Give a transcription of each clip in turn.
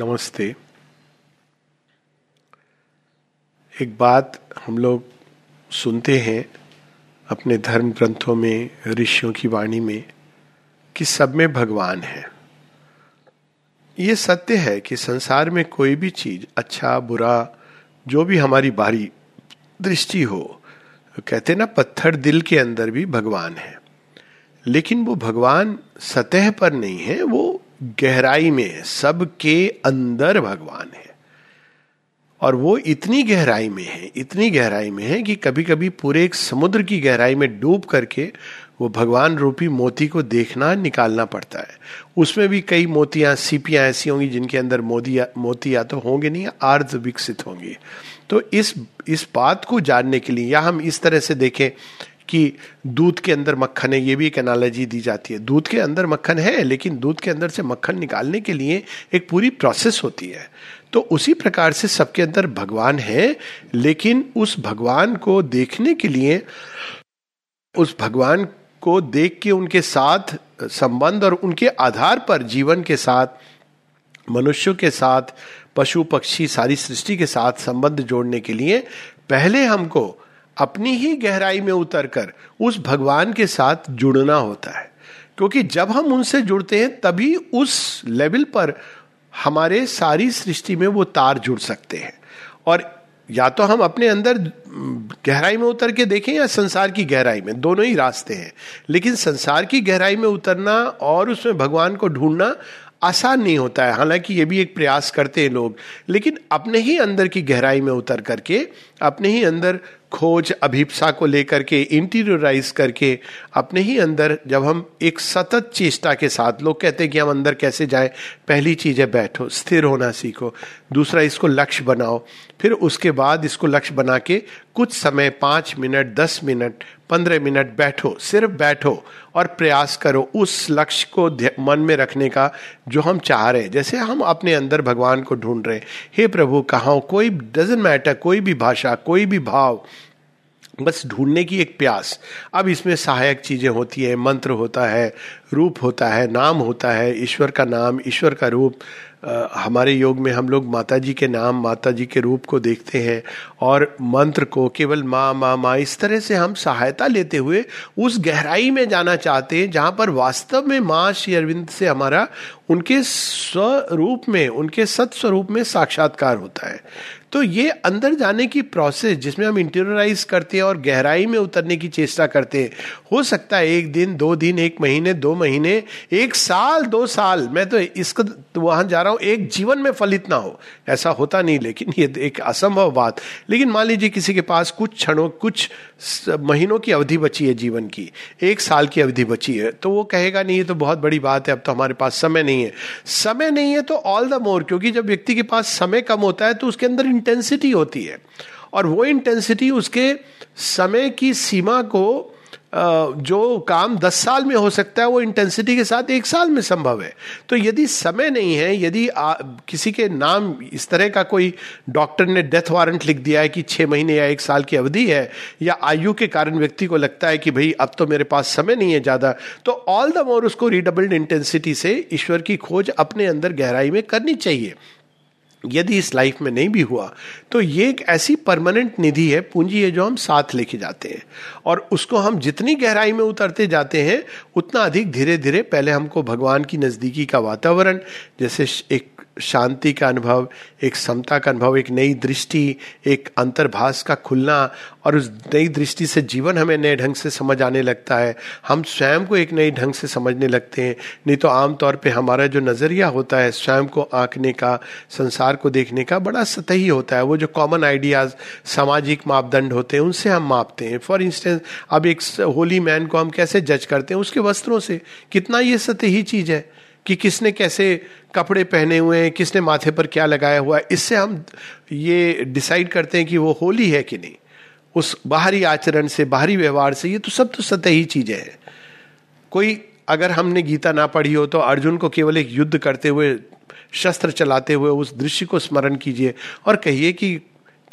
नमस्ते। एक बात हम लोग सुनते हैं अपने धर्म ग्रंथों में, ऋषियों की वाणी में, कि सब में भगवान है। ये सत्य है कि संसार में कोई भी चीज़ अच्छा बुरा, जो भी हमारी बारी, दृष्टि हो, कहते ना, पत्थर दिल के अंदर भी भगवान है। लेकिन वो भगवान सतह पर नहीं है, वो गहराई में सबके अंदर भगवान है। और वो इतनी गहराई में है, इतनी गहराई में है कि कभी कभी पूरे एक समुद्र की गहराई में डूब करके वो भगवान रूपी मोती को देखना, निकालना पड़ता है। उसमें भी कई मोतियाँ, सीपियाँ ऐसी होंगी जिनके अंदर मोदी मोती या तो होंगे नहीं अर्ध विकसित होंगे। तो इस इस बात को जानने के लिए या हम इस तरह से देखें कि दूध के अंदर मक्खन है, ये भी एक एनालॉजी दी जाती है। दूध के अंदर मक्खन है, लेकिन दूध के अंदर से मक्खन निकालने के लिए एक पूरी प्रोसेस होती है। तो उसी प्रकार से सबके अंदर भगवान है, लेकिन उस भगवान को देखने के लिए, उस भगवान को देख के उनके साथ संबंध और उनके आधार पर जीवन के साथ, मनुष्यों के साथ, पशु, पक्षी, सारी सृष्टि के साथ संबंध जोड़ने के लिए पहले हमको अपनी ही गहराई में उतरकर उस भगवान के साथ जुड़ना होता है। क्योंकि जब हम उनसे जुड़ते हैं, तभी उस लेवल पर हमारे सारी सृष्टि में वो तार जुड़ सकते हैं। और या तो हम अपने अंदर गहराई में उतर के देखें या संसार की गहराई में, दोनों ही रास्ते हैं। लेकिन संसार की गहराई में उतरना और उसमें भगवान को ढूंढना आसान नहीं होता है। हालाँकि ये भी एक प्रयास करते हैं लोग, लेकिन अपने ही अंदर की गहराई में उतर करके, अपने ही अंदर खोज अभिप्सा को लेकर के इंटीरियराइज करके, अपने ही अंदर जब हम एक सतत चेष्टा के साथ, लोग कहते हैं कि हम अंदर कैसे जाए, पहली चीज़ है बैठो, स्थिर होना सीखो, दूसरा इसको लक्ष्य बनाओ, फिर उसके बाद इसको लक्ष्य बना के कुछ समय पाँच मिनट, दस मिनट, पंद्रह मिनट बैठो, सिर्फ़ बैठो और प्रयास करो उस लक्ष्य को मन में रखने का जो हम चाह रहे हैं। जैसे हम अपने अंदर भगवान को ढूंढ रहे हैं। हे प्रभु, कहा कोई डजेंट मैटर कोई भी भाषा, कोई भी भाव, बस ढूँढने की एक प्यास। अब इसमें सहायक चीज़ें होती है, मंत्र होता है, रूप होता है, नाम होता है, ईश्वर का नाम, ईश्वर का रूप हमारे योग में हम लोग माता जी के नाम माता जी के रूप को देखते हैं और मंत्र को केवल माँ माँ माँ, इस तरह से हम सहायता लेते हुए उस गहराई में जाना चाहते हैं जहाँ पर वास्तव में माँ श्री अरविंद से हमारा उनके स्वरूप में, उनके सत्स्वरूप में साक्षात्कार होता है। तो ये अंदर जाने की प्रोसेस जिसमें हम इंटीरियराइज करते हैं और गहराई में उतरने की चेष्टा करते हैं, हो सकता है एक दिन, दो दिन, एक महीने, दो महीने, एक साल, दो साल, मैं तो इसको तो वहाँ जा रहा हूँ, एक जीवन में फलित ना हो। ऐसा होता नहीं, लेकिन ये एक असंभव बात। लेकिन मान लीजिए किसी के पास कुछ क्षणों, कुछ महीनों की अवधि बची है जीवन की, एक साल की अवधि बची है तो वो कहेगा, नहीं, ये तो बहुत बड़ी बात है, अब तो हमारे पास समय नहीं है। समय नहीं है तो ऑल द मोर क्योंकि जब व्यक्ति के पास समय कम होता है तो उसके अंदर इंटेंसिटी होती है। और वो इंटेंसिटी उसके समय की सीमा को जो काम दस साल में हो सकता है वो इंटेंसिटी के साथ एक साल में संभव है। तो यदि समय नहीं है यदि आ, किसी के नाम इस तरह का कोई डॉक्टर ने डेथ वारंट लिख दिया है कि छह महीने या एक साल की अवधि है या आयु के कारण व्यक्ति को लगता है कि भाई अब तो मेरे पास समय नहीं है ज़्यादा तो ऑल द मोर उसको रिडबल्ड इंटेंसिटी से ईश्वर की खोज अपने अंदर गहराई में करनी चाहिए। यदि इस लाइफ में नहीं भी हुआ तो ये एक ऐसी परमानेंट निधि है, पूंजी है जो हम साथ लेके जाते हैं। और उसको हम जितनी गहराई में उतरते जाते हैं, उतना अधिक धीरे धीरे पहले हमको भगवान की नज़दीकी का वातावरण, जैसे एक शांति का अनुभव, एक समता का अनुभव, एक नई दृष्टि, एक अंतर्भाष का खुलना और उस नई दृष्टि से जीवन हमें नए ढंग से समझ आने लगता है। हम स्वयं को एक नई ढंग से समझने लगते हैं। नहीं तो आमतौर पे हमारा जो नज़रिया होता है, स्वयं को आंकने का, संसार को देखने का, बड़ा सतही होता है। वो जो कॉमन आइडियाज़ सामाजिक मापदंड होते हैं, उनसे हम मापते हैं। फॉर इंस्टेंस अब एक होली मैन को हम कैसे जज करते हैं? उसके वस्त्रों से। कितना ये सतही चीज़ है? कि किसने कैसे कपड़े पहने हुए हैं, किसने माथे पर क्या लगाया हुआ है, इससे हम ये डिसाइड करते हैं कि वो होली है कि नहीं। उस बाहरी आचरण से, बाहरी व्यवहार से ये तो सब तो सतही चीज़ें हैं। कोई अगर हमने गीता ना पढ़ी हो तो अर्जुन को केवल एक युद्ध करते हुए, शस्त्र चलाते हुए उस दृश्य को स्मरण कीजिए और कहिए कि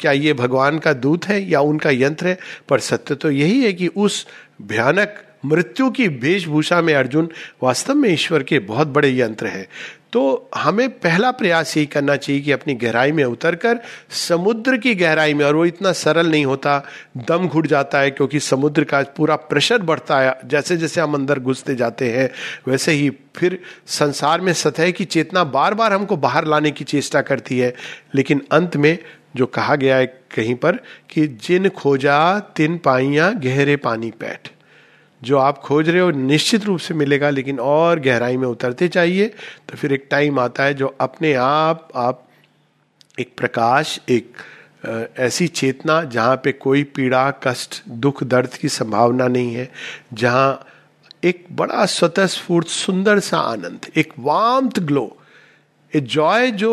क्या ये भगवान का दूत है या उनका यंत्र है, पर सत्य तो यही है कि उस भयानक मृत्यु की वेशभूषा में अर्जुन वास्तव में ईश्वर के बहुत बड़े यंत्र है। तो हमें पहला प्रयास यही करना चाहिए कि अपनी गहराई में उतरकर समुद्र की गहराई में, और वो इतना सरल नहीं होता, दम घुट जाता है, क्योंकि समुद्र का पूरा प्रेशर बढ़ता है। जैसे जैसे हम अंदर घुसते जाते हैं, वैसे ही फिर संसार में सतह की चेतना बार बार हमको बाहर लाने की चेष्टा करती है। लेकिन अंत में जो कहा गया है कहीं पर कि, जिन खोजा, तिन पाइया, गहरे पानी पैठ। जो आप खोज रहे हो निश्चित रूप से मिलेगा, लेकिन और गहराई में उतरते चाहिए तो फिर एक टाइम आता है जो अपने आप आप एक प्रकाश, एक ऐसी चेतना जहाँ पे कोई पीड़ा, कष्ट, दुख, दर्द की संभावना नहीं है, जहाँ एक बड़ा स्वतः स्फूर्त सुंदर सा आनंद, एक वामथ ग्लो, ए जॉय जो,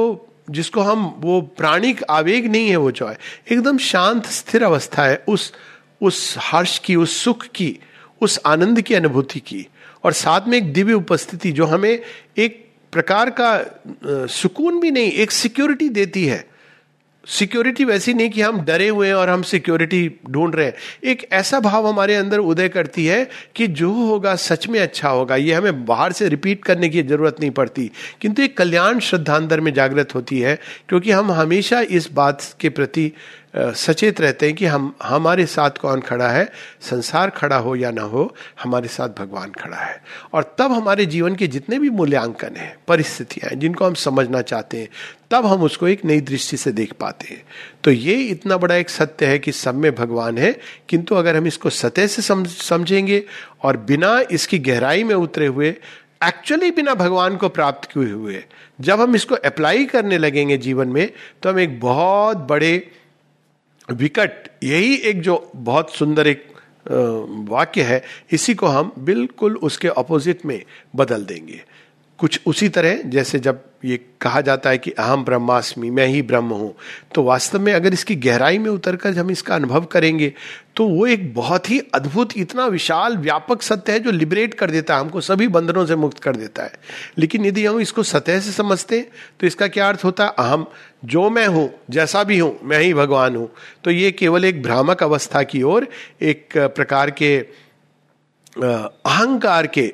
जिसको हम, वो प्राणिक आवेग नहीं है वो जॉय, एकदम शांत, स्थिर अवस्था है, उस उस हर्ष की, उस सुख की उस आनंद की अनुभूति की। और साथ में एक दिव्य उपस्थिति जो हमें एक प्रकार का सुकून भी नहीं, एक सिक्योरिटी देती है। सिक्योरिटी वैसी नहीं कि हम डरे हुए हैं और हम सिक्योरिटी ढूंढ रहे हैं। एक ऐसा भाव हमारे अंदर उदय करती है कि जो होगा सच में अच्छा होगा। ये हमें बाहर से रिपीट करने की ज़रूरत नहीं पड़ती। किंतु एक कल्याण श्रद्धा अंदर में जागृत होती है, क्योंकि हम हमेशा इस बात के प्रति सचेत रहते हैं कि हम, हमारे साथ कौन खड़ा है? संसार खड़ा हो या ना हो, हमारे साथ भगवान खड़ा है। और तब हमारे जीवन के जितने भी मूल्यांकन हैं, परिस्थितियाँ हैं, जिनको हम समझना चाहते हैं, तब हम उसको एक नई दृष्टि से देख पाते हैं। तो ये इतना बड़ा एक सत्य है कि सब में भगवान है, किंतु अगर हम इसको सतह से समझेंगे और बिना इसकी गहराई में उतरे हुए एक्चुअली बिना भगवान को प्राप्त किए हुए, जब हम इसको अप्लाई करने लगेंगे जीवन में तो हम एक बहुत बड़े विकट, यही एक जो बहुत सुंदर एक वाक्य है, इसी को हम बिल्कुल उसके अपोजिट में बदल देंगे। कुछ उसी तरह जैसे जब ये कहा जाता है कि अहम ब्रह्मास्मि, मैं ही ब्रह्म हूँ तो वास्तव में अगर इसकी गहराई में उतर कर हम इसका अनुभव करेंगे तो वो एक बहुत ही अद्भुत, इतना विशाल, व्यापक सत्य है जो लिबरेट कर देता है, हमको सभी बंधनों से मुक्त कर देता है। लेकिन यदि हम इसको सतह से समझते हैं तो इसका क्या अर्थ होता? है अहम, जो मैं हूँ, जैसा भी हूँ, मैं ही भगवान हूँ। तो ये केवल एक भ्रामक अवस्था की ओर, एक प्रकार के अहंकार के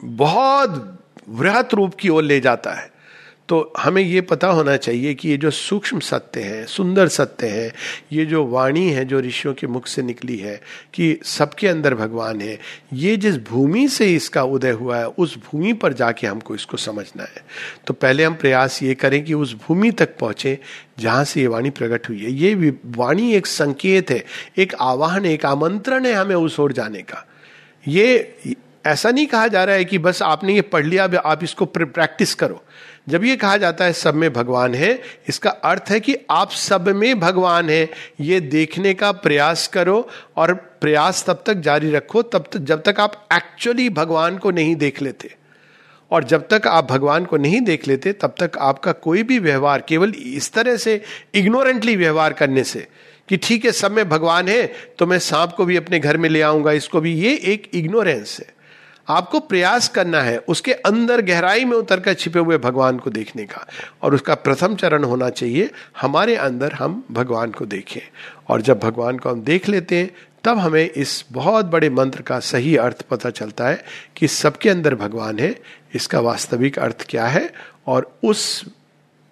बहुत वृहत रूप की ओर ले जाता है। तो हमें ये पता होना चाहिए कि ये जो सूक्ष्म सत्य है, सुंदर सत्य है, ये जो वाणी है जो ऋषियों के मुख से निकली है कि सबके अंदर भगवान है, ये जिस भूमि से इसका उदय हुआ है, उस भूमि पर जाके हमको इसको समझना है। तो पहले हम प्रयास ये करें कि उस भूमि तक पहुँचे जहाँ से ये वाणी प्रकट हुई है। ये वाणी एक संकेत है, एक आवाहन, एक आमंत्रण है हमें उस ओर जाने का। ये ऐसा नहीं कहा जा रहा है कि बस आपने ये पढ़ लिया आप इसको प्रैक्टिस करो। जब ये कहा जाता है सब में भगवान है, इसका अर्थ है कि आप सब में भगवान है। ये देखने का प्रयास करो और प्रयास तब तक जारी रखो, तब तक जब तक आप एक्चुअली भगवान को नहीं देख लेते। और जब तक आप भगवान को नहीं देख लेते, तब तक आपका कोई भी व्यवहार, केवल इस तरह से इग्नोरेंटली व्यवहार करने से कि ठीक है, सब में भगवान है तो मैं सांप को भी अपने घर में ले आऊँगा, इसको भी, ये एक इग्नोरेंस है। आपको प्रयास करना है उसके अंदर गहराई में उतर कर छिपे हुए भगवान को देखने का। और उसका प्रथम चरण होना चाहिए, हमारे अंदर हम भगवान को देखें। और जब भगवान को हम देख लेते हैं, तब हमें इस बहुत बड़े मंत्र का सही अर्थ पता चलता है कि सबके अंदर भगवान है, इसका वास्तविक अर्थ क्या है, और उस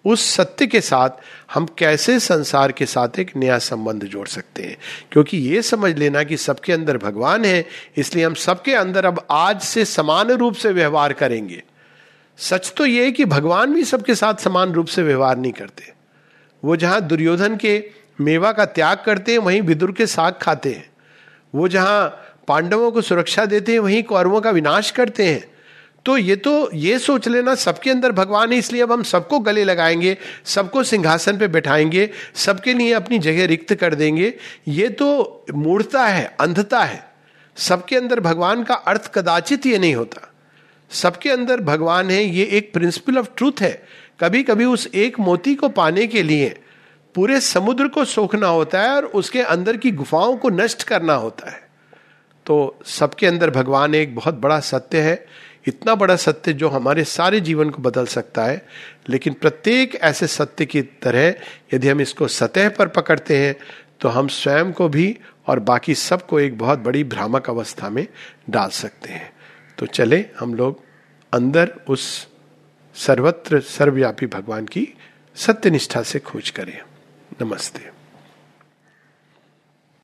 उस सत्य के साथ हम कैसे संसार के साथ एक नया संबंध जोड़ सकते हैं? क्योंकि ये समझ लेना कि सबके अंदर भगवान है, इसलिए हम सबके अंदर अब आज से समान रूप से व्यवहार करेंगे। सच तो ये है कि भगवान भी सबके साथ समान रूप से व्यवहार नहीं करते। वो जहाँ दुर्योधन के मेवा का त्याग करते हैं, वहीं विदुर के साग खाते हैं। वो जहाँ पांडवों को सुरक्षा देते हैं, वहीं कौरवों का विनाश करते हैं। तो ये तो ये सोच लेना, सबके अंदर भगवान है, इसलिए अब हम सबको गले लगाएँगे, सबको सिंहासन पे बैठाएँगे, सबके लिए अपनी जगह रिक्त कर देंगे। ये तो मूर्ता है, अंधता है। सबके अंदर भगवान का अर्थ कदाचित ये नहीं होता। सबके अंदर भगवान है, ये एक प्रिंसिपल ऑफ़ ट्रूथ है। कभी कभी उस एक मोती को पाने के लिए पूरे समुद्र को सोखना होता है और उसके अंदर की गुफाओं को नष्ट करना होता है। तो सबके अंदर भगवान एक बहुत बड़ा सत्य है। इतना बड़ा सत्य जो हमारे सारे जीवन को बदल सकता है, लेकिन प्रत्येक ऐसे सत्य की तरह यदि हम इसको सतह पर पकड़ते हैं तो हम स्वयं को भी और बाकी सबको एक बहुत बड़ी भ्रामक अवस्था में डाल सकते हैं। तो चले, हम लोग अंदर उस सर्वत्र सर्वव्यापी भगवान की सत्यनिष्ठा से खोज करें। नमस्ते।